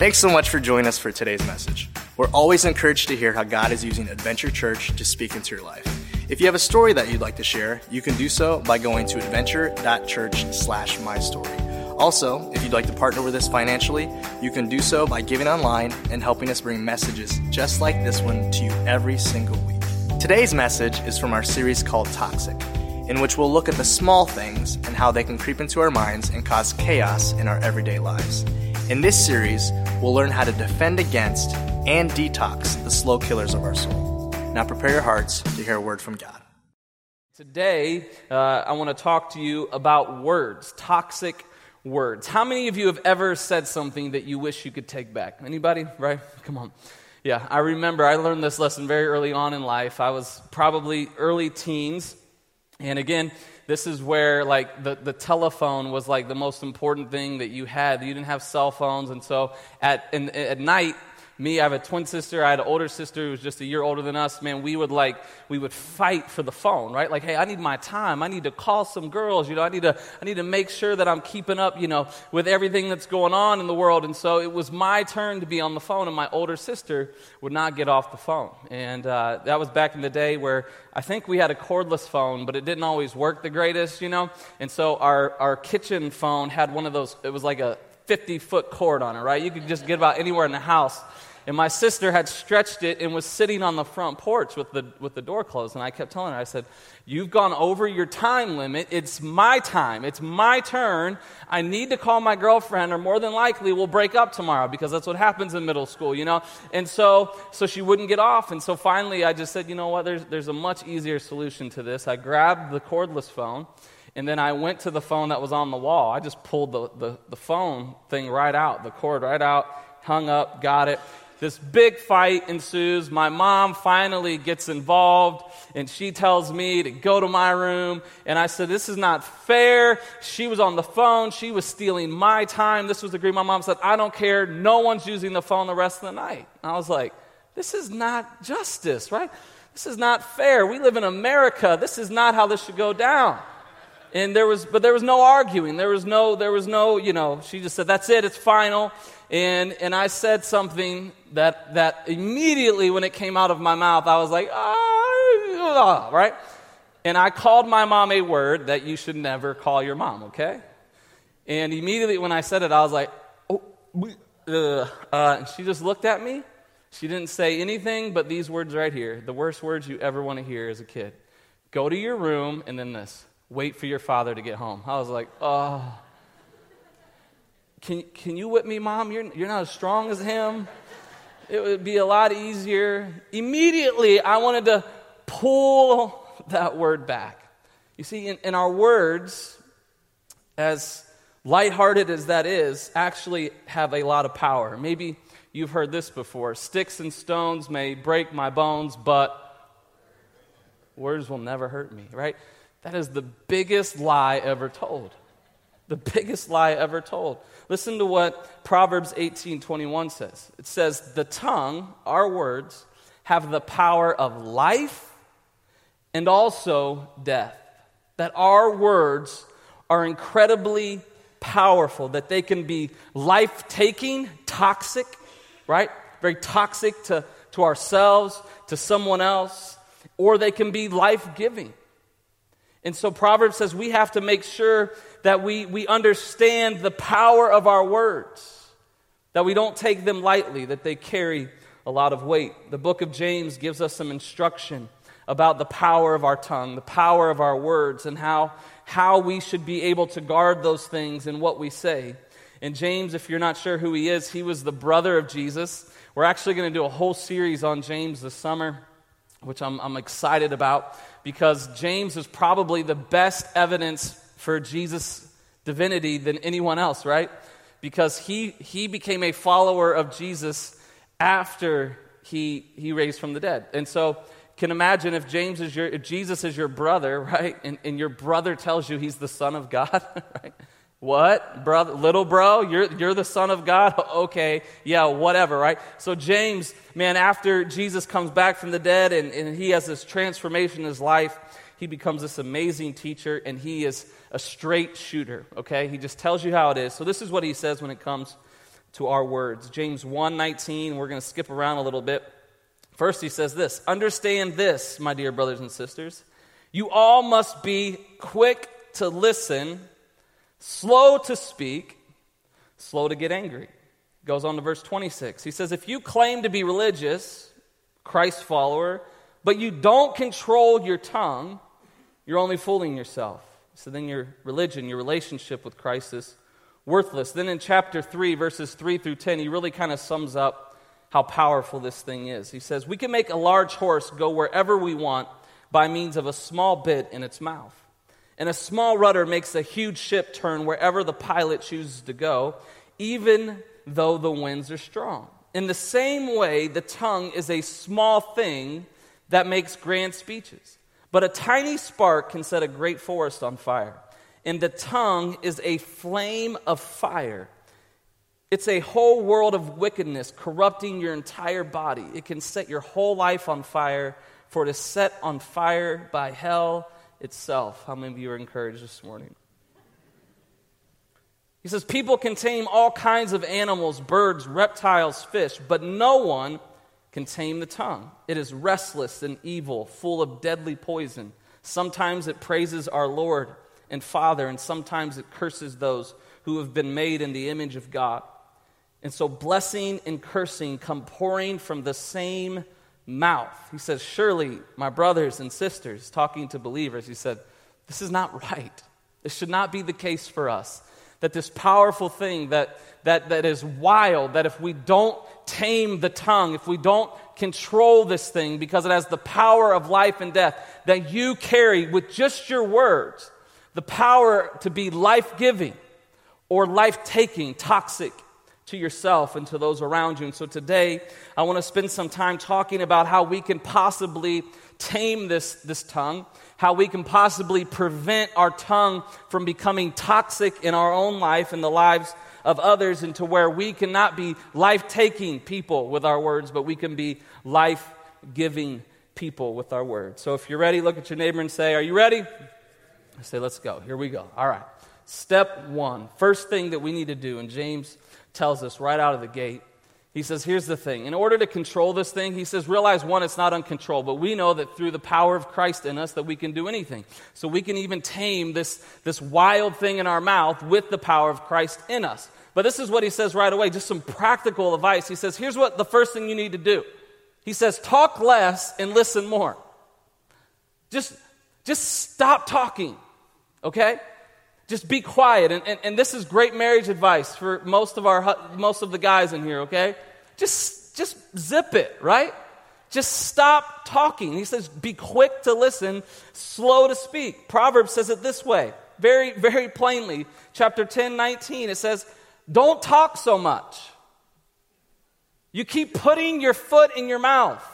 Thanks so much for joining us for today's message. We're always encouraged to hear how God is using Adventure Church to speak into your life. If you have a story that you'd like to share, you can do so by going to adventure.church slash my story. Also, if you'd like to partner with us financially, you can do so by giving online and helping us bring messages just like this one to you every single week. Today's message is from our series called Toxic, in which we'll look at the small things and how they can creep into our minds and cause chaos in our everyday lives. In this series, we'll learn how to defend against and detox the slow killers of our soul. Now prepare your hearts to hear a word from God. Today, uh, I want to talk to you about words, toxic words. How many of you have ever said something that you wish you could take back? Anybody? Right? Come on. Yeah, I remember I learned this lesson very early on in life. I was probably early teens. And again, this is where like the, the telephone was like the most important thing that you had. You didn't have cell phones and so at, at night me, I have a twin sister. I had an older sister who was just a year older than us. Man, we would like, we would fight for the phone, right? Like, hey, I need my time. I need to call some girls. You know, I need to, I need to make sure that I'm keeping up, you know, with everything that's going on in the world. And so it was my turn to be on the phone, and my older sister would not get off the phone. And uh, that was back in the day where I think we had a cordless phone, but it didn't always work the greatest, you know? And so our, our kitchen phone had one of those, it was like a 50 foot cord on it, right? You could just get about anywhere in the house. And my sister had stretched it and was sitting on the front porch with the, with the door closed. And I kept telling her, I said, You've gone over your time limit. It's my time. It's my turn. I need to call my girlfriend, or more than likely we'll break up tomorrow because that's what happens in middle school, you know? And so, so she wouldn't get off. And so finally I just said, You know what? There's, there's a much easier solution to this. I grabbed the cordless phone. And then I went to the phone that was on the wall. I just pulled the, the, the phone thing right out, the cord right out, hung up, got it. This big fight ensues. My mom finally gets involved and she tells me to go to my room. And I said, This is not fair. She was on the phone. She was stealing my time. This was the agreement. My mom said, I don't care. No one's using the phone the rest of the night. And I was like, This is not justice, right? This is not fair. We live in America. This is not how this should go down. And there was, but there was no arguing. There was no, there was no, you know, she just said, That's it. It's final. And, and I said something that, that immediately when it came out of my mouth, I was like, ah, right? And I called my mom a word that you should never call your mom, okay? And immediately when I said it, I was like, oh, uh, uh, and she just looked at me. She didn't say anything but these words right here the worst words you ever want to hear as a kid. Go to your room, and then this wait for your father to get home. I was like, oh. Can, can you whip me, mom? You're, you're not as strong as him. It would be a lot easier. Immediately, I wanted to pull that word back. You see, in, in our words, as lighthearted as that is, actually have a lot of power. Maybe you've heard this before sticks and stones may break my bones, but words will never hurt me, right? That is the biggest lie ever told. The biggest lie ever told. Listen to what Proverbs 18:21 says. It says, "The tongue, our words, have the power of life and also death." That our words are incredibly powerful, that they can be life-taking, toxic, right? Very toxic to, to ourselves, to someone else, or they can be life-giving. And so Proverbs says we have to make sure that we, we understand the power of our words, that we don't take them lightly, that they carry a lot of weight. The book of James gives us some instruction about the power of our tongue, the power of our words, and how, how we should be able to guard those things and what we say. And James, if you're not sure who he is, he was the brother of Jesus. We're actually going to do a whole series on James this summer, which I'm, I'm excited about because James is probably the best evidence for Jesus' divinity than anyone else, right? Because he, he became a follower of Jesus after he, he raised from the dead. And so, can imagine if James is your, if Jesus is your brother, right? And, and your brother tells you he's the son of God, right? What? Brother, little bro, you're, you're the son of God? Okay, yeah, whatever, right? So, James, man, after Jesus comes back from the dead and, and he has this transformation in his life, he becomes this amazing teacher and he is a straight shooter, okay? He just tells you how it is. So, this is what he says when it comes to our words. James 1:19, we're going to skip around a little bit. First he says this, "Understand this, my dear brothers and sisters, you all must be quick to listen, slow to speak, slow to get angry." Goes on to verse 26. He says, "If you claim to be religious, Christ follower, but you don't control your tongue, you're only fooling yourself." So then your religion, your relationship with Christ is worthless. Then in chapter 3, verses 3 through 10, he really kind of sums up how powerful this thing is. He says, We can make a large horse go wherever we want by means of a small bit in its mouth. And a small rudder makes a huge ship turn wherever the pilot chooses to go, even though the winds are strong. In the same way, the tongue is a small thing that makes grand speeches. But a tiny spark can set a great forest on fire and the tongue is a flame of fire. It's a whole world of wickedness corrupting your entire body. It can set your whole life on fire, for it is set on fire by hell itself. How many of you are encouraged this morning? He says, People can tame all kinds of animals, birds, reptiles, fish, but no one can tame the tongue. It is restless and evil, full of deadly poison. Sometimes it praises our Lord and Father, and sometimes it curses those who have been made in the image of God. And so blessing and cursing come pouring from the same mouth. He says, Surely, my brothers and sisters, talking to believers, he said, This is not right. This should not be the case for us. That this powerful thing that, that, that is wild, that if we don't tame the tongue, if we don't control this thing because it has the power of life and death, that you carry with just your words, the power to be life giving or life taking, toxic to yourself and to those around you. And so today, I want to spend some time talking about how we can possibly tame this, this tongue, how we can possibly prevent our tongue from becoming toxic in our own life and the lives of others, and to where we cannot be life taking people with our words, but we can be life giving people with our words. So if you're ready, look at your neighbor and say, Are you ready? I say, let's go. Here we go. All right. Step one. First thing that we need to do, and James tells us right out of the gate. He says, here's the thing. In order to control this thing, he says, realize one, it's not uncontrolled, but we know that through the power of Christ in us that we can do anything. So we can even tame this, this wild thing in our mouth with the power of Christ in us. But this is what he says right away, just some practical advice. He says, here's what the first thing you need to do. He says, talk less and listen more. Just, just stop talking okay? Just be quiet. And, and, and this is great marriage advice for most of, our, most of the guys in here, okay? Just, just zip it, right? Just stop talking. He says, be quick to listen, slow to speak. Proverbs says it this way, very, very plainly. Chapter 10, 19, it says, don't talk so much. You keep putting your foot in your mouth.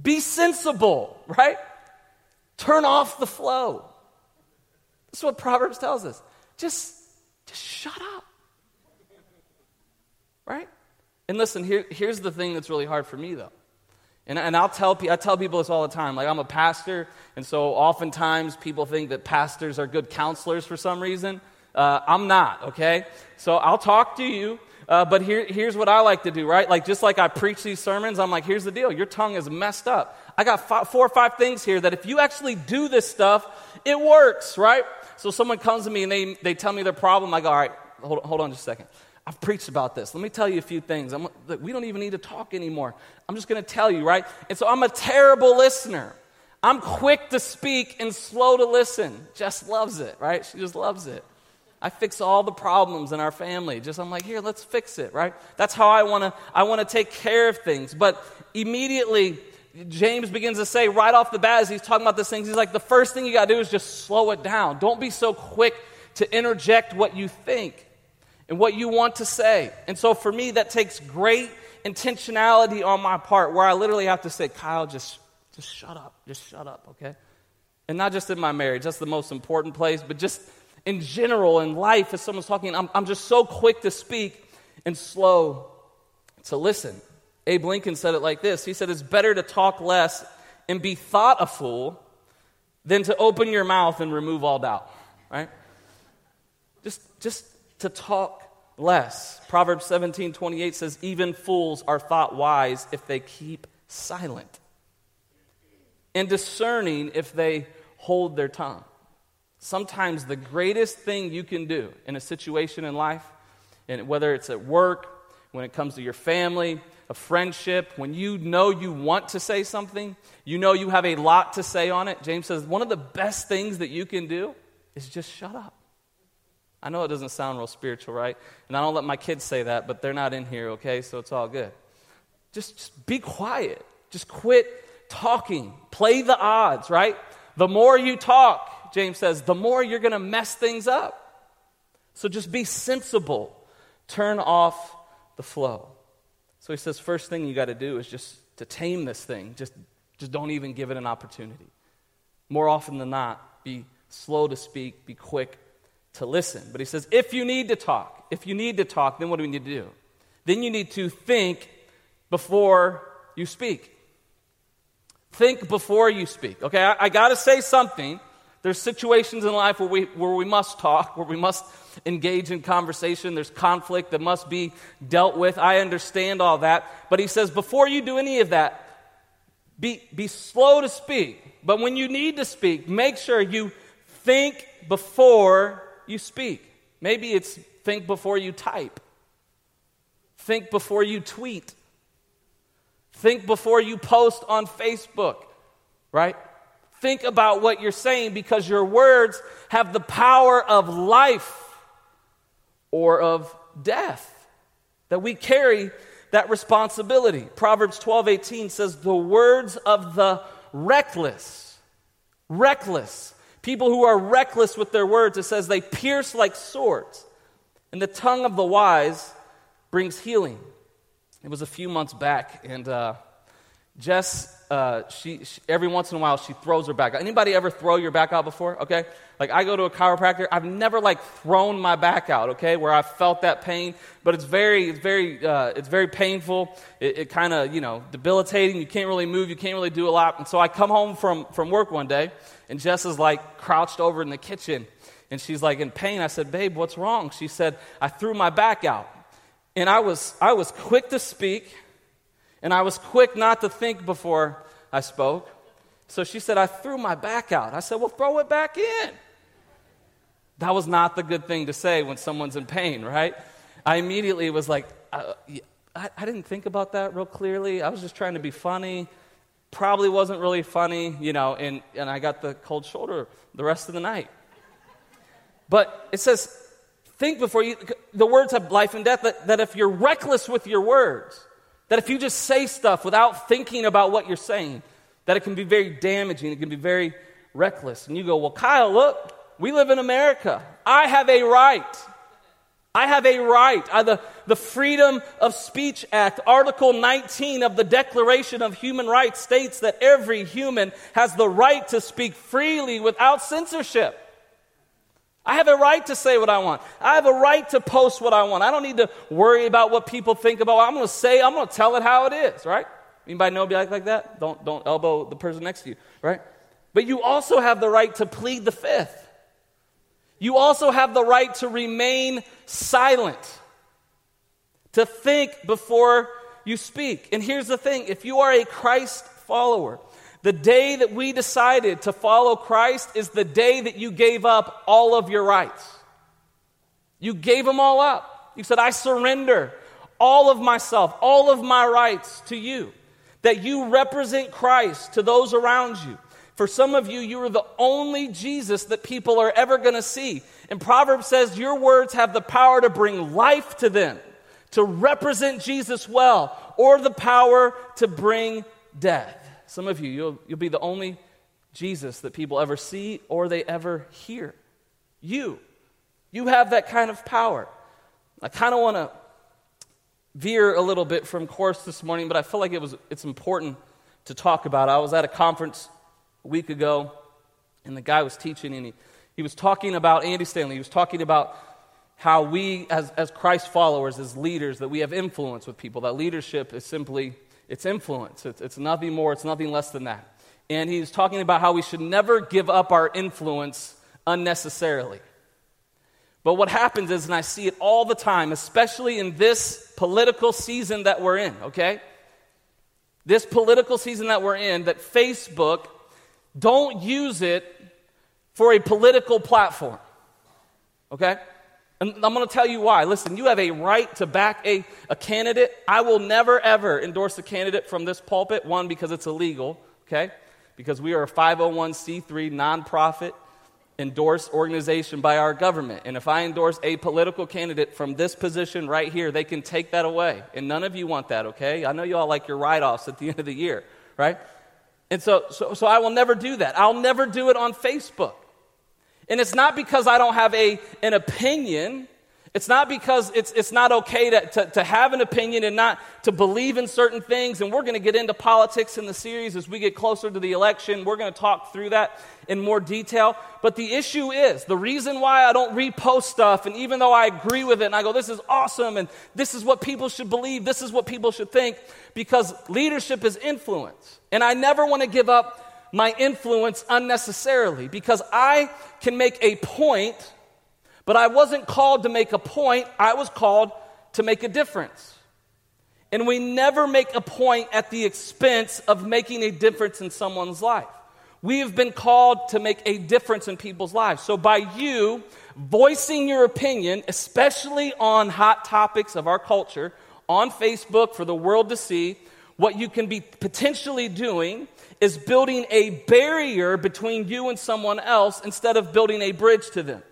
Be sensible, right? Turn off the flow. That's what Proverbs tells us. Just, just shut up. Right? And listen, here, here's the thing that's really hard for me, though. And, and I'll tell, I tell people this all the time. Like, I'm a pastor, and so oftentimes people think that pastors are good counselors for some reason. Uh, I'm not, okay? So I'll talk to you, uh, but here, here's what I like to do, right? Like, just like I preach these sermons, I'm like, here's the deal. Your tongue is messed up. I got five, four or five things here that if you actually do this stuff, it works, right? So someone comes to me and they, they tell me their problem. I go, all right, hold, hold on just a second. I've preached about this. Let me tell you a few things. I'm, we don't even need to talk anymore. I'm just going to tell you, right? And so I'm a terrible listener. I'm quick to speak and slow to listen. Jess loves it, right? She just loves it. I fix all the problems in our family. Just I'm like, here, let's fix it, right? That's how I want to I want to take care of things. But immediately James begins to say right off the bat as he's talking about this things, he's like, the first thing you got to do is just slow it down. Don't be so quick to interject what you think and what you want to say. And so for me, that takes great intentionality on my part where I literally have to say, Kyle, just, just shut up. Just shut up, okay? And not just in my marriage, that's the most important place, but just in general in life, as someone's talking, I'm, I'm just so quick to speak and slow to listen. Abe Lincoln said it like this He said, It's better to talk less and be thought a fool than to open your mouth and remove all doubt, right? Just, just to talk less. Proverbs 17 28 says, Even fools are thought wise if they keep silent, and discerning if they hold their tongue. Sometimes the greatest thing you can do in a situation in life, and whether it's at work, when it comes to your family, a friendship, when you know you want to say something, you know you have a lot to say on it, James says one of the best things that you can do is just shut up. I know it doesn't sound real spiritual, right? And I don't let my kids say that, but they're not in here, okay? So it's all good. Just, just be quiet. Just quit talking. Play the odds, right? The more you talk, James says, the more you're going to mess things up. So just be sensible. Turn off the flow. So he says, first thing you got to do is just to tame this thing. Just, just don't even give it an opportunity. More often than not, be slow to speak, be quick to listen. But he says, if you need to talk, if you need to talk, then what do we need to do? Then you need to think before you speak. Think before you speak. Okay, I, I got to say something. There's situations in life where we, where we must talk, where we must engage in conversation. There's conflict that must be dealt with. I understand all that. But he says, before you do any of that, be, be slow to speak. But when you need to speak, make sure you think before you speak. Maybe it's think before you type, think before you tweet, think before you post on Facebook, right? Think about what you're saying because your words have the power of life or of death. That we carry that responsibility. Proverbs 12 18 says, The words of the reckless, reckless, People who are reckless with their words, it says they pierce like swords. And the tongue of the wise brings healing. It was a few months back, and uh, Jess, uh, she, she, every once in a while, she throws her back out. Anybody ever throw your back out before? Okay? Like, I go to a chiropractor, I've never, like, thrown my back out, okay, where I felt that pain, but it's very, it's very, uh, it's very painful. It, it kind of, you know, debilitating. You can't really move, you can't really do a lot. And so I come home from, from work one day, and Jess is like crouched over in the kitchen and she's like in pain. I said, Babe, what's wrong? She said, I threw my back out. And I was, I was quick to speak and I was quick not to think before I spoke. So she said, I threw my back out. I said, Well, throw it back in. That was not the good thing to say when someone's in pain, right? I immediately was like, uh, I, I didn't think about that real clearly. I was just trying to be funny probably wasn't really funny, you know, and, and I got the cold shoulder the rest of the night. But it says, think before you, the words have life and death, that, that if you're reckless with your words, that if you just say stuff without thinking about what you're saying, that it can be very damaging, it can be very reckless. And you go, well, Kyle, look, we live in America. I have a right I have a right. I, the, the Freedom of Speech Act, Article 19 of the Declaration of Human Rights states that every human has the right to speak freely without censorship. I have a right to say what I want. I have a right to post what I want. I don't need to worry about what people think about. I'm going to say, I'm going to tell it how it is, right? Anybody know like, like that? Don't, don't elbow the person next to you, right? But you also have the right to plead the fifth. You also have the right to remain silent, to think before you speak. And here's the thing if you are a Christ follower, the day that we decided to follow Christ is the day that you gave up all of your rights. You gave them all up. You said, I surrender all of myself, all of my rights to you. That you represent Christ to those around you. For some of you, you are the only Jesus that people are ever going to see. And Proverbs says your words have the power to bring life to them, to represent Jesus well, or the power to bring death. Some of you, you'll, you'll be the only Jesus that people ever see or they ever hear. You. You have that kind of power. I kind of want to veer a little bit from course this morning, but I feel like it was, it's important to talk about. I was at a conference a week ago, and the guy was teaching, and he, he was talking about Andy Stanley. He was talking about how we, as, as Christ followers, as leaders, that we have influence with people. That leadership is simply, it's influence. It's, it's nothing more, it's nothing less than that. And he's talking about how we should never give up our influence unnecessarily. But what happens is, and I see it all the time, especially in this political season that we're in, okay? This political season that we're in, that Facebook don't use it for a political platform, okay? And I'm going to tell you why. Listen, you have a right to back a, a candidate. I will never, ever endorse a candidate from this pulpit. One, because it's illegal, okay? Because we are a 501c3 nonprofit endorsed organization by our government. And if I endorse a political candidate from this position right here, they can take that away. And none of you want that, okay? I know you all like your write offs at the end of the year, right? And so, so, so I will never do that. I'll never do it on Facebook. And it's not because I don't have a, an opinion. It's not because it's, it's not okay to, to, to, have an opinion and not to believe in certain things. And we're going to get into politics in the series as we get closer to the election. We're going to talk through that in more detail. But the issue is the reason why I don't repost stuff, and even though I agree with it and I go, this is awesome, and this is what people should believe, this is what people should think, because leadership is influence. And I never want to give up my influence unnecessarily because I can make a point, but I wasn't called to make a point, I was called to make a difference. And we never make a point at the expense of making a difference in someone's life. We have been called to make a difference in people's lives. So, by you voicing your opinion, especially on hot topics of our culture, on Facebook for the world to see, what you can be potentially doing is building a barrier between you and someone else instead of building a bridge to them.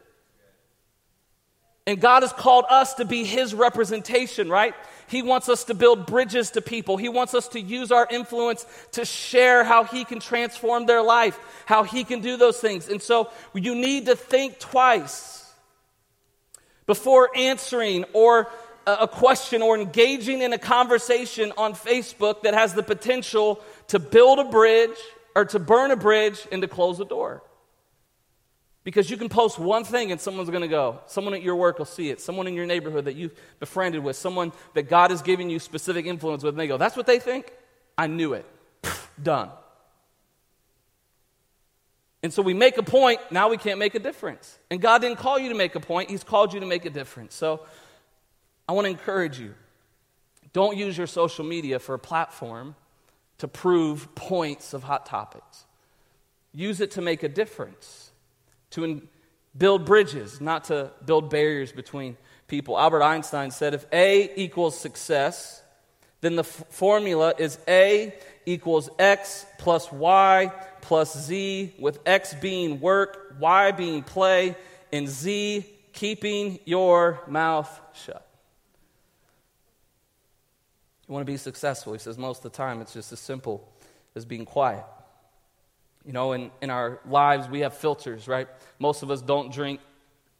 And God has called us to be His representation, right? He wants us to build bridges to people. He wants us to use our influence to share how He can transform their life, how He can do those things. And so you need to think twice before answering or uh, a question or engaging in a conversation on Facebook that has the potential to build a bridge or to burn a bridge and to close a door. Because you can post one thing and someone's going to go. Someone at your work will see it. Someone in your neighborhood that you've befriended with. Someone that God has given you specific influence with. And they go, That's what they think? I knew it. Done. And so we make a point, now we can't make a difference. And God didn't call you to make a point, He's called you to make a difference. So I want to encourage you don't use your social media for a platform to prove points of hot topics. Use it to make a difference, to in, build bridges, not to build barriers between people. Albert Einstein said if A equals success, then the f- formula is A equals X plus Y plus Z, with X being work, Y being play, and Z keeping your mouth shut. You want to be successful. He says most of the time it's just as simple as being quiet. You know, in, in our lives, we have filters, right? Most of us don't drink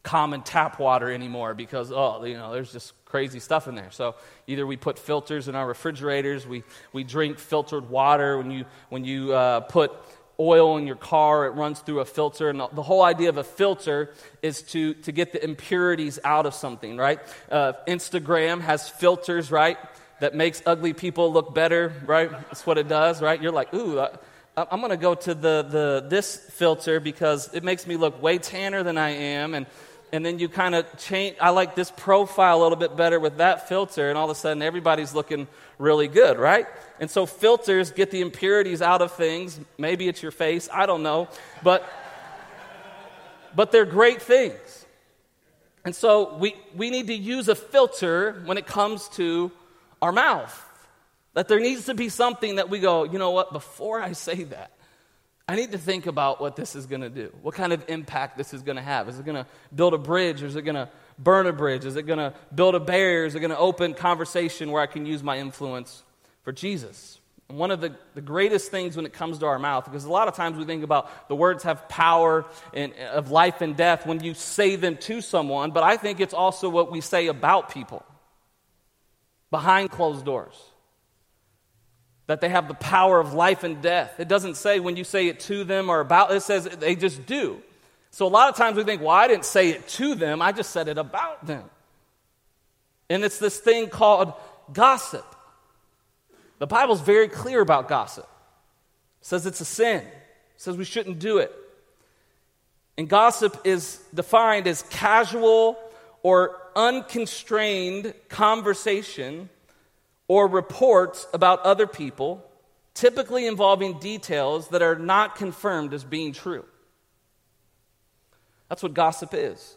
common tap water anymore because, oh, you know, there's just crazy stuff in there. So either we put filters in our refrigerators, we, we drink filtered water. When you, when you uh, put oil in your car, it runs through a filter. And the whole idea of a filter is to, to get the impurities out of something, right? Uh, Instagram has filters, right? That makes ugly people look better, right? That's what it does, right? You're like, ooh, I, am going to go to the, the, this filter because it makes me look way tanner than I am. And, and then you kind of change, I like this profile a little bit better with that filter. And all of a sudden, everybody's looking really good, right? And so filters get the impurities out of things. Maybe it's your face, I don't know. But, but they're great things. And so we, we need to use a filter when it comes to our mouth. That there needs to be something that we go, you know what, before I say that, I need to think about what this is going to do. What kind of impact this is going to have. Is it going to build a bridge? Is it going to burn a bridge? Is it going to build a barrier? Is it going to open conversation where I can use my influence for Jesus? One of the, the greatest things when it comes to our mouth, because a lot of times we think about the words have power of life and death when you say them to someone, but I think it's also what we say about people behind closed doors. That they have the power of life and death. It doesn't say when you say it to them or about, it says they just do. So a lot of times we think, well, I didn't say it to them, I just said it about them. And it's this thing called gossip. The Bible's very clear about gossip. It says it's a sin. It says we shouldn't do it. And gossip is defined as casual or unconstrained conversation or reports about other people, typically involving details that are not confirmed as being true. That's what gossip is.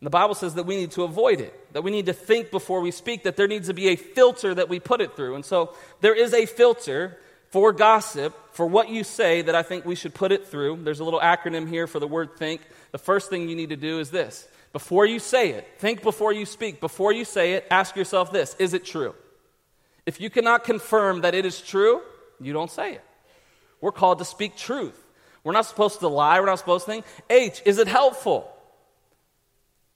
And the Bible says that we need to avoid it, that we need to think before we speak, that there needs to be a filter that we put it through. And so there is a filter for gossip, for what you say, that I think we should put it through. There's a little acronym here for the word think. The first thing you need to do is this before you say it, think before you speak. Before you say it, ask yourself this Is it true? If you cannot confirm that it is true, you don't say it. We're called to speak truth. We're not supposed to lie. We're not supposed to think. H, is it helpful?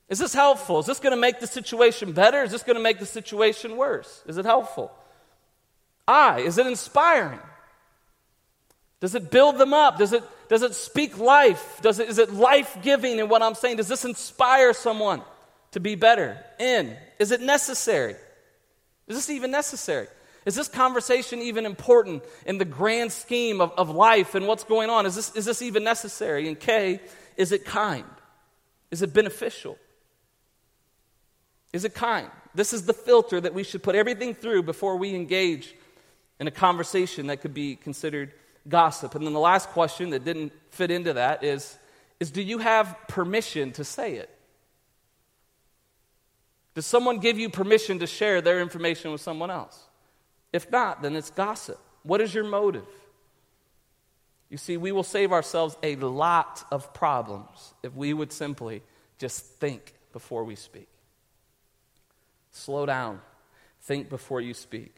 Is this helpful? Is this going to make the situation better? Is this going to make the situation worse? Is it helpful? I, is it inspiring? Does it build them up? Does it, does it speak life? Does it, is it life giving in what I'm saying? Does this inspire someone to be better? In, is it necessary? Is this even necessary? Is this conversation even important in the grand scheme of, of life and what's going on? Is this, is this even necessary? And K, is it kind? Is it beneficial? Is it kind? This is the filter that we should put everything through before we engage in a conversation that could be considered gossip. And then the last question that didn't fit into that is, is do you have permission to say it? Does someone give you permission to share their information with someone else? If not, then it's gossip. What is your motive? You see, we will save ourselves a lot of problems if we would simply just think before we speak. Slow down, think before you speak.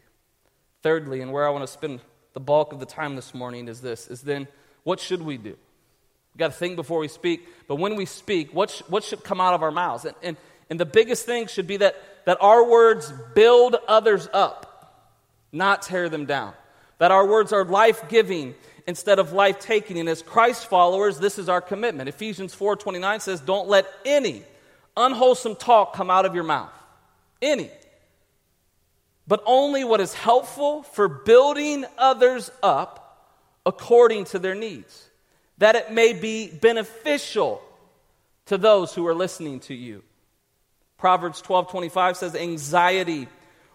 Thirdly, and where I want to spend the bulk of the time this morning is this is then what should we do? We've got to think before we speak, but when we speak, what, sh- what should come out of our mouths? And, and, and the biggest thing should be that, that our words build others up, not tear them down. That our words are life giving instead of life taking. And as Christ followers, this is our commitment. Ephesians 4:29 says, "Don't let any unwholesome talk come out of your mouth." Any but only what is helpful for building others up according to their needs, that it may be beneficial to those who are listening to you. Proverbs 12:25 says anxiety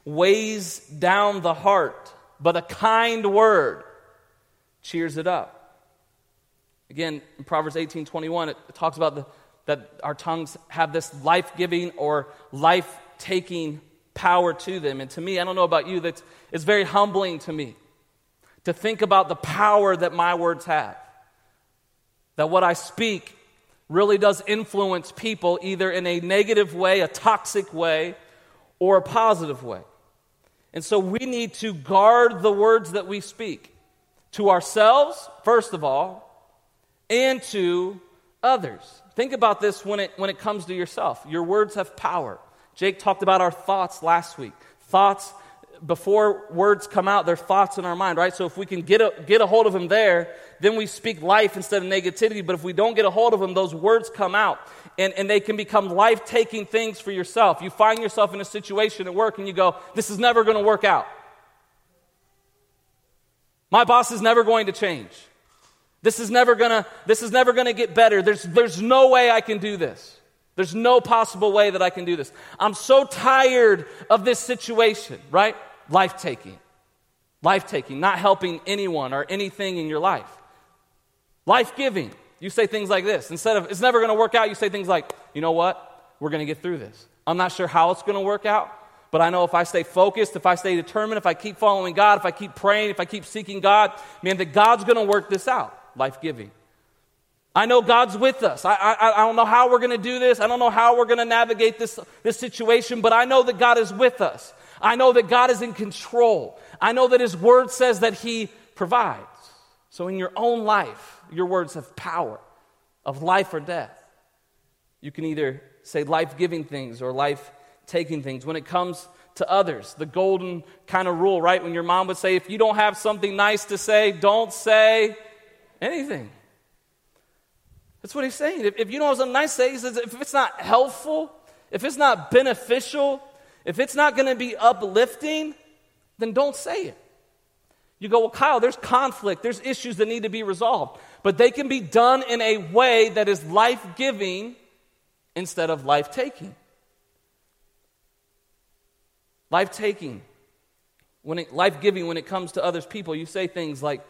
weighs down the heart, but a kind word cheers it up. Again, in Proverbs 18:21 it talks about the, that our tongues have this life-giving or life-taking power to them. And to me, I don't know about you, that's, it's very humbling to me to think about the power that my words have. That what I speak really does influence people either in a negative way, a toxic way, or a positive way. And so we need to guard the words that we speak to ourselves, first of all, and to others. Think about this when it, when it comes to yourself. Your words have power. Jake talked about our thoughts last week. Thoughts, before words come out, they're thoughts in our mind, right? So if we can get a, get a hold of them there, then we speak life instead of negativity. But if we don't get a hold of them, those words come out and, and they can become life taking things for yourself. You find yourself in a situation at work and you go, This is never going to work out. My boss is never going to change. This is never gonna, this is never gonna get better. There's, there's no way I can do this. There's no possible way that I can do this. I'm so tired of this situation, right? Life taking. Life taking, not helping anyone or anything in your life. Life giving. You say things like this. Instead of, it's never going to work out, you say things like, you know what? We're going to get through this. I'm not sure how it's going to work out, but I know if I stay focused, if I stay determined, if I keep following God, if I keep praying, if I keep seeking God, man, that God's going to work this out. Life giving. I know God's with us. I, I, I don't know how we're going to do this. I don't know how we're going to navigate this, this situation, but I know that God is with us. I know that God is in control. I know that His Word says that He provides. So, in your own life, your words have power of life or death. You can either say life giving things or life taking things. When it comes to others, the golden kind of rule, right? When your mom would say, if you don't have something nice to say, don't say anything. That's what he's saying. If, if you know what a nice say, he says, if it's not helpful, if it's not beneficial, if it's not going to be uplifting, then don't say it. You go, well, Kyle, there's conflict, there's issues that need to be resolved, but they can be done in a way that is life giving instead of life taking. life taking, life giving when it comes to others people. You say things like,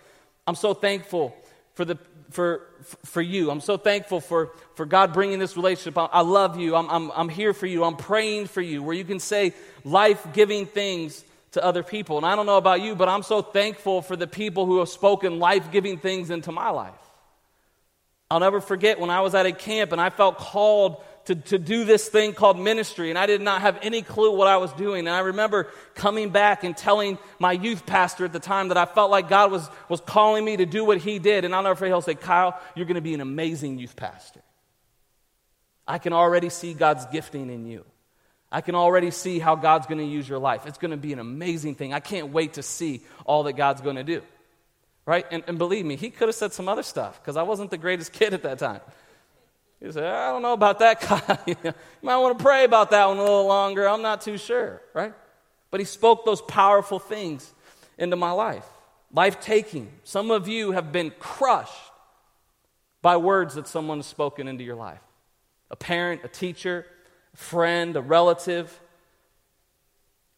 I'm so thankful for, the, for, for you. I'm so thankful for, for God bringing this relationship. I, I love you. I'm, I'm, I'm here for you. I'm praying for you. Where you can say life giving things to other people. And I don't know about you, but I'm so thankful for the people who have spoken life giving things into my life. I'll never forget when I was at a camp and I felt called to, to do this thing called ministry, and I did not have any clue what I was doing. And I remember coming back and telling my youth pastor at the time that I felt like God was, was calling me to do what he did. And I'll never forget, he'll say, Kyle, you're going to be an amazing youth pastor. I can already see God's gifting in you. I can already see how God's going to use your life. It's going to be an amazing thing. I can't wait to see all that God's going to do. Right? And, and believe me, he could have said some other stuff because I wasn't the greatest kid at that time. He said, I don't know about that, Kyle. you might want to pray about that one a little longer. I'm not too sure, right? But he spoke those powerful things into my life. Life taking. Some of you have been crushed by words that someone has spoken into your life a parent, a teacher, a friend, a relative.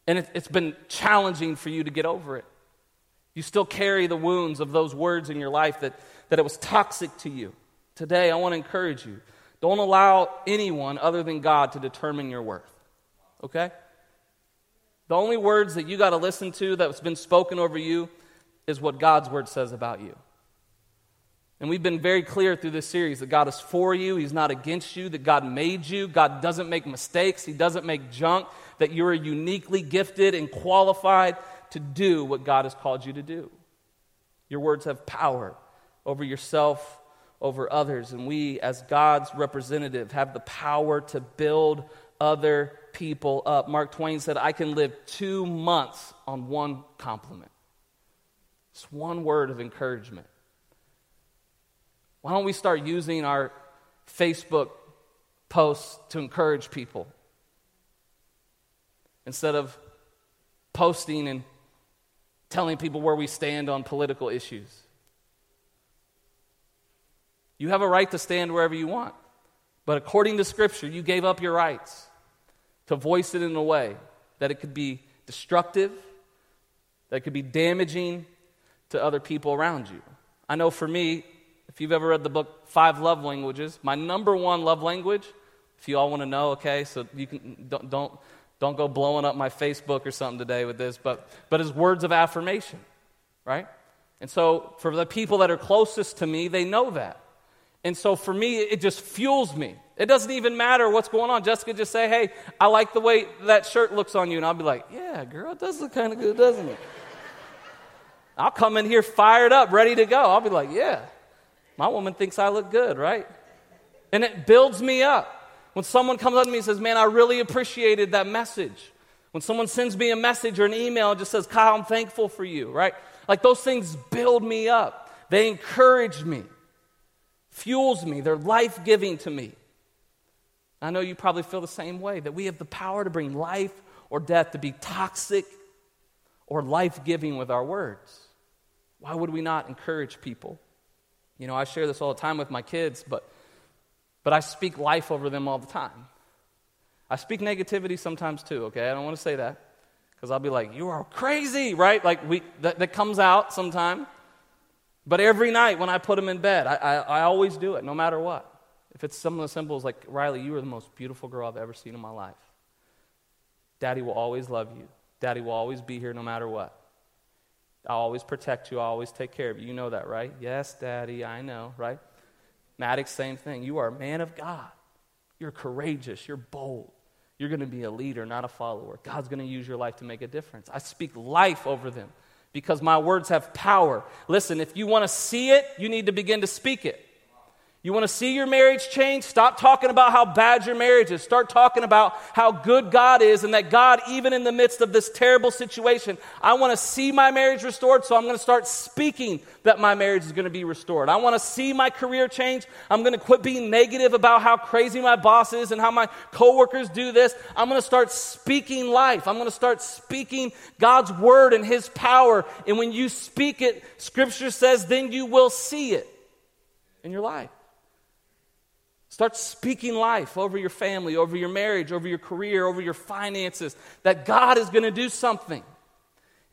And it, it's been challenging for you to get over it. You still carry the wounds of those words in your life that, that it was toxic to you. Today, I want to encourage you don't allow anyone other than God to determine your worth. Okay? The only words that you got to listen to that's been spoken over you is what God's word says about you. And we've been very clear through this series that God is for you, He's not against you, that God made you, God doesn't make mistakes, He doesn't make junk, that you are uniquely gifted and qualified to do what God has called you to do. Your words have power over yourself over others. And we, as God's representative, have the power to build other people up. Mark Twain said, I can live two months on one compliment. It's one word of encouragement. Why don't we start using our Facebook posts to encourage people instead of posting and telling people where we stand on political issues? You have a right to stand wherever you want. But according to Scripture, you gave up your rights to voice it in a way that it could be destructive, that could be damaging to other people around you. I know for me, if you've ever read the book Five Love Languages, my number one love language, if you all want to know, okay, so you can don't don't, don't go blowing up my Facebook or something today with this, but but is words of affirmation, right? And so for the people that are closest to me, they know that. And so for me, it just fuels me. It doesn't even matter what's going on. Jessica just say, hey, I like the way that shirt looks on you. And I'll be like, yeah, girl, it does look kind of good, doesn't it? I'll come in here fired up, ready to go. I'll be like, yeah, my woman thinks I look good, right? And it builds me up. When someone comes up to me and says, man, I really appreciated that message. When someone sends me a message or an email and just says, Kyle, I'm thankful for you, right? Like those things build me up. They encourage me fuels me, they're life giving to me. I know you probably feel the same way that we have the power to bring life or death, to be toxic or life giving with our words. Why would we not encourage people? You know, I share this all the time with my kids, but, but I speak life over them all the time. I speak negativity sometimes too, okay? I don't want to say that because I'll be like, you are crazy, right? Like, we, that, that comes out sometime. But every night when I put them in bed, I, I, I always do it, no matter what. If it's some of the symbols like, Riley, you are the most beautiful girl I've ever seen in my life. Daddy will always love you. Daddy will always be here no matter what. I'll always protect you. I'll always take care of you. You know that, right? Yes, Daddy, I know, right? Maddox, same thing. You are a man of God. You're courageous. You're bold. You're going to be a leader, not a follower. God's going to use your life to make a difference. I speak life over them because my words have power. Listen, if you want to see it, you need to begin to speak it. You want to see your marriage change? Stop talking about how bad your marriage is. Start talking about how good God is and that God, even in the midst of this terrible situation, I want to see my marriage restored, so I'm going to start speaking that my marriage is going to be restored. I want to see my career change. I'm going to quit being negative about how crazy my boss is and how my coworkers do this. I'm going to start speaking life. I'm going to start speaking God's word and his power. And when you speak it, scripture says, then you will see it in your life. Start speaking life over your family, over your marriage, over your career, over your finances, that God is going to do something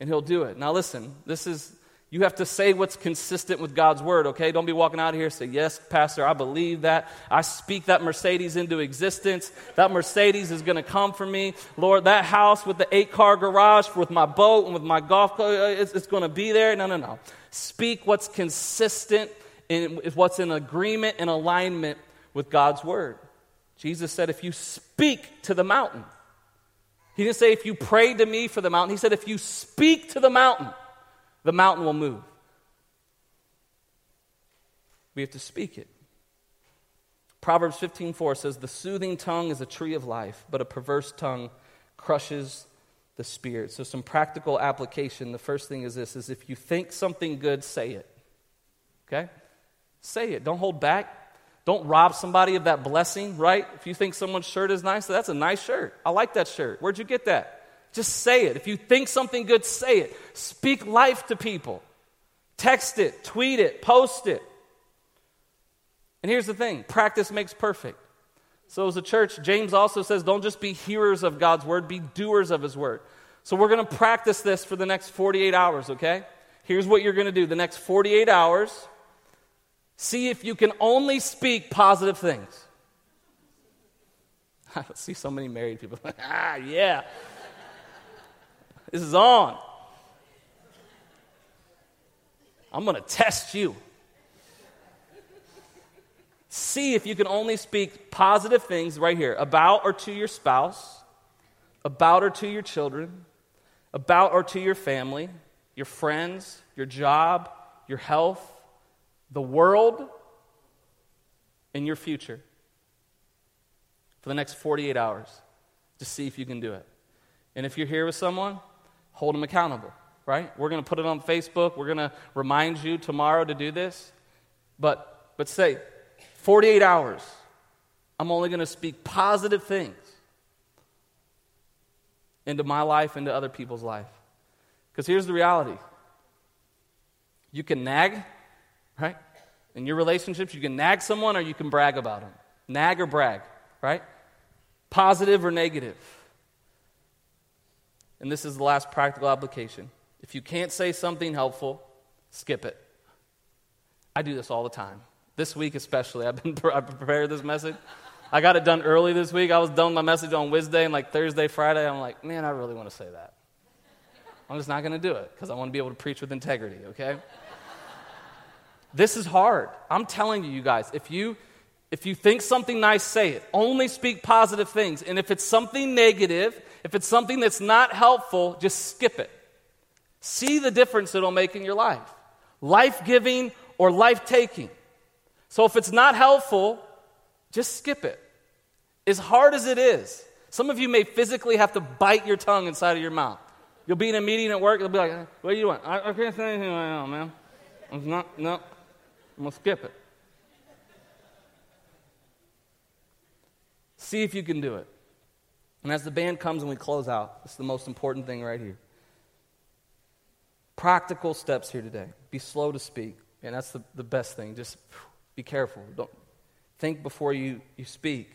and He'll do it. Now, listen, this is, you have to say what's consistent with God's word, okay? Don't be walking out here say, Yes, Pastor, I believe that. I speak that Mercedes into existence. That Mercedes is going to come for me. Lord, that house with the eight car garage with my boat and with my golf, uh, it's, it's going to be there. No, no, no. Speak what's consistent and what's in agreement and alignment with God's word. Jesus said, if you speak to the mountain, he didn't say, if you pray to me for the mountain. He said, if you speak to the mountain, the mountain will move. We have to speak it. Proverbs 15:4 says, "The soothing tongue is a tree of life, but a perverse tongue crushes the spirit." So some practical application. The first thing is this is if you think something good, say it. Okay? Say it. Don't hold back. Don't rob somebody of that blessing, right? If you think someone's shirt is nice, that's a nice shirt. I like that shirt. Where'd you get that? Just say it. If you think something good, say it. Speak life to people. Text it, tweet it, post it. And here's the thing practice makes perfect. So, as a church, James also says don't just be hearers of God's word, be doers of his word. So, we're going to practice this for the next 48 hours, okay? Here's what you're going to do the next 48 hours See if you can only speak positive things. I see so many married people. ah, yeah. This is on. I'm going to test you. See if you can only speak positive things right here about or to your spouse, about or to your children, about or to your family, your friends, your job, your health, the world, and your future for the next 48 hours to see if you can do it. And if you're here with someone, hold them accountable, right? We're going to put it on Facebook. We're going to remind you tomorrow to do this. But, but say, 48 hours, I'm only going to speak positive things into my life, into other people's life. Because here's the reality you can nag, right? In your relationships, you can nag someone or you can brag about them. Nag or brag, right? Positive or negative. And this is the last practical application. If you can't say something helpful, skip it. I do this all the time. This week, especially, I've been I prepared this message. I got it done early this week. I was done my message on Wednesday, and like Thursday, Friday, I'm like, man, I really want to say that. I'm just not going to do it because I want to be able to preach with integrity, okay? This is hard. I'm telling you, you guys, if you if you think something nice, say it. Only speak positive things. And if it's something negative, if it's something that's not helpful, just skip it. See the difference it'll make in your life. Life giving or life taking. So if it's not helpful, just skip it. As hard as it is, some of you may physically have to bite your tongue inside of your mouth. You'll be in a meeting at work, you'll be like, What are you doing? I, I can't say anything right now, man. I'm not, no, I'm going to skip it. See if you can do it. And as the band comes and we close out, this is the most important thing right here. Practical steps here today. Be slow to speak. And that's the, the best thing. Just be careful. Don't think before you, you speak.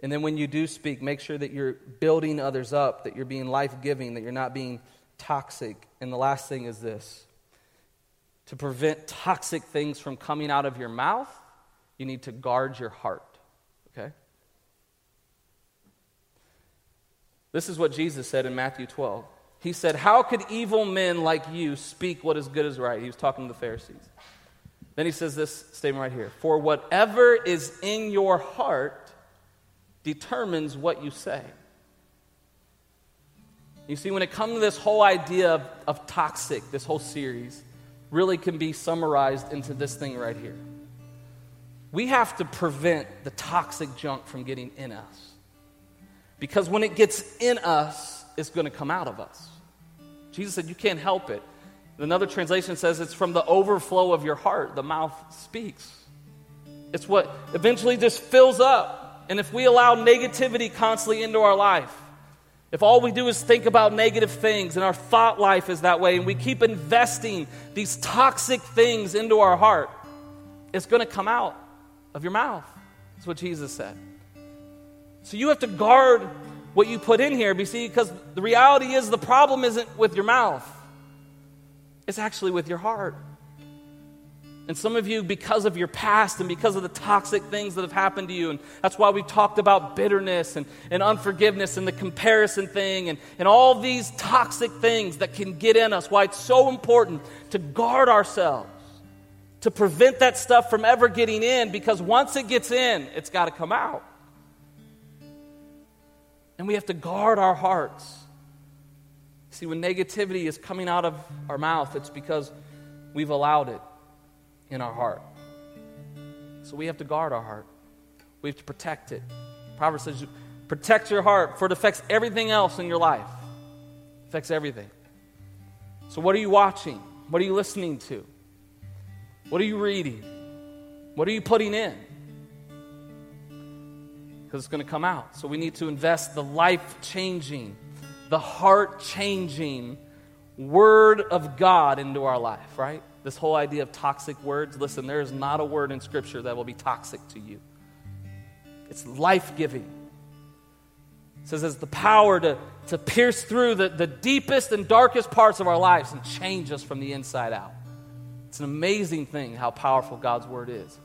And then when you do speak, make sure that you're building others up, that you're being life giving, that you're not being toxic. And the last thing is this to prevent toxic things from coming out of your mouth, you need to guard your heart. Okay? This is what Jesus said in Matthew 12. He said, How could evil men like you speak what is good as right? He was talking to the Pharisees. Then he says this statement right here For whatever is in your heart determines what you say. You see, when it comes to this whole idea of, of toxic, this whole series, really can be summarized into this thing right here. We have to prevent the toxic junk from getting in us. Because when it gets in us, it's going to come out of us. Jesus said, You can't help it. Another translation says it's from the overflow of your heart, the mouth speaks. It's what eventually just fills up. And if we allow negativity constantly into our life, if all we do is think about negative things and our thought life is that way, and we keep investing these toxic things into our heart, it's going to come out of your mouth. That's what Jesus said. So you have to guard what you put in here, because the reality is the problem isn't with your mouth, it's actually with your heart. And some of you, because of your past and because of the toxic things that have happened to you, and that's why we talked about bitterness and, and unforgiveness and the comparison thing and, and all these toxic things that can get in us, why it's so important to guard ourselves, to prevent that stuff from ever getting in, because once it gets in, it's got to come out. And we have to guard our hearts. See, when negativity is coming out of our mouth, it's because we've allowed it in our heart. So we have to guard our heart. We have to protect it. Proverbs says, protect your heart, for it affects everything else in your life. It affects everything. So what are you watching? What are you listening to? What are you reading? What are you putting in? Because it's going to come out. So we need to invest the life changing, the heart changing Word of God into our life, right? This whole idea of toxic words, listen, there is not a word in Scripture that will be toxic to you. It's life giving. It says it's the power to, to pierce through the, the deepest and darkest parts of our lives and change us from the inside out. It's an amazing thing how powerful God's word is.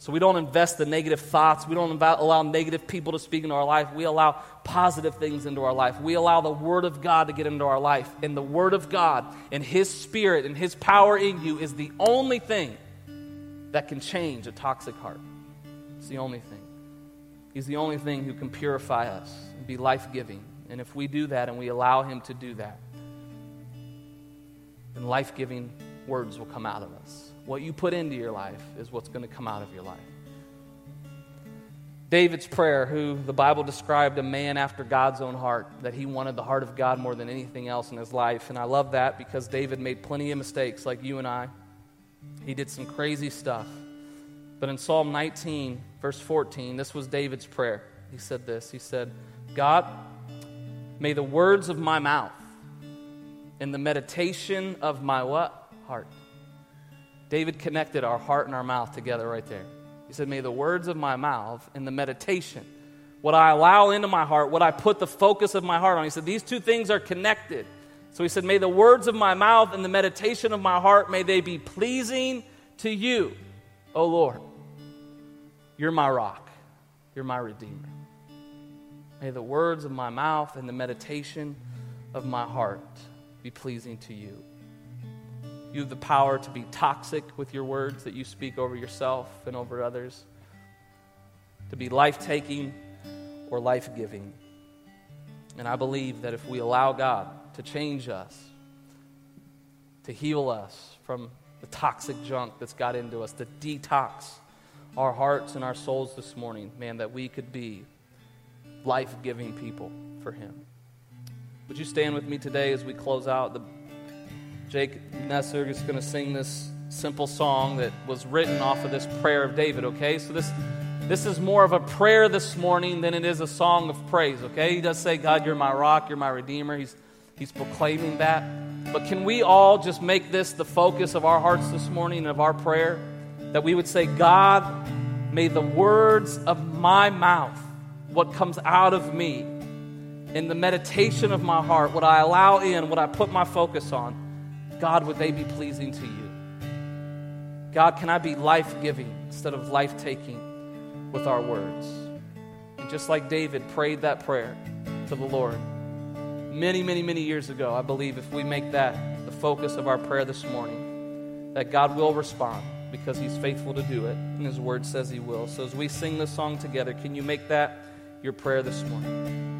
So we don't invest the negative thoughts. We don't allow negative people to speak into our life. We allow positive things into our life. We allow the Word of God to get into our life. And the Word of God and His Spirit and His power in you is the only thing that can change a toxic heart. It's the only thing. He's the only thing who can purify us and be life giving. And if we do that and we allow Him to do that, then life giving words will come out of us. What you put into your life is what's going to come out of your life. David's prayer, who the Bible described a man after God's own heart, that he wanted the heart of God more than anything else in his life. And I love that because David made plenty of mistakes, like you and I. He did some crazy stuff. But in Psalm 19, verse 14, this was David's prayer. He said this He said, God, may the words of my mouth and the meditation of my what? Heart David connected our heart and our mouth together right there. He said, May the words of my mouth and the meditation, what I allow into my heart, what I put the focus of my heart on, he said, these two things are connected. So he said, May the words of my mouth and the meditation of my heart, may they be pleasing to you, O Lord. You're my rock, you're my redeemer. May the words of my mouth and the meditation of my heart be pleasing to you. You have the power to be toxic with your words that you speak over yourself and over others, to be life taking or life giving. And I believe that if we allow God to change us, to heal us from the toxic junk that's got into us, to detox our hearts and our souls this morning, man, that we could be life giving people for Him. Would you stand with me today as we close out the Jake Nesser is going to sing this simple song that was written off of this prayer of David, okay? So this this is more of a prayer this morning than it is a song of praise, okay? He does say, God, you're my rock, you're my redeemer. He's he's proclaiming that. But can we all just make this the focus of our hearts this morning and of our prayer? That we would say, God, may the words of my mouth, what comes out of me, in the meditation of my heart, what I allow in, what I put my focus on, God, would they be pleasing to you? God, can I be life giving instead of life taking with our words? And just like David prayed that prayer to the Lord many, many, many years ago, I believe if we make that the focus of our prayer this morning, that God will respond because He's faithful to do it, and His word says He will. So as we sing this song together, can you make that your prayer this morning?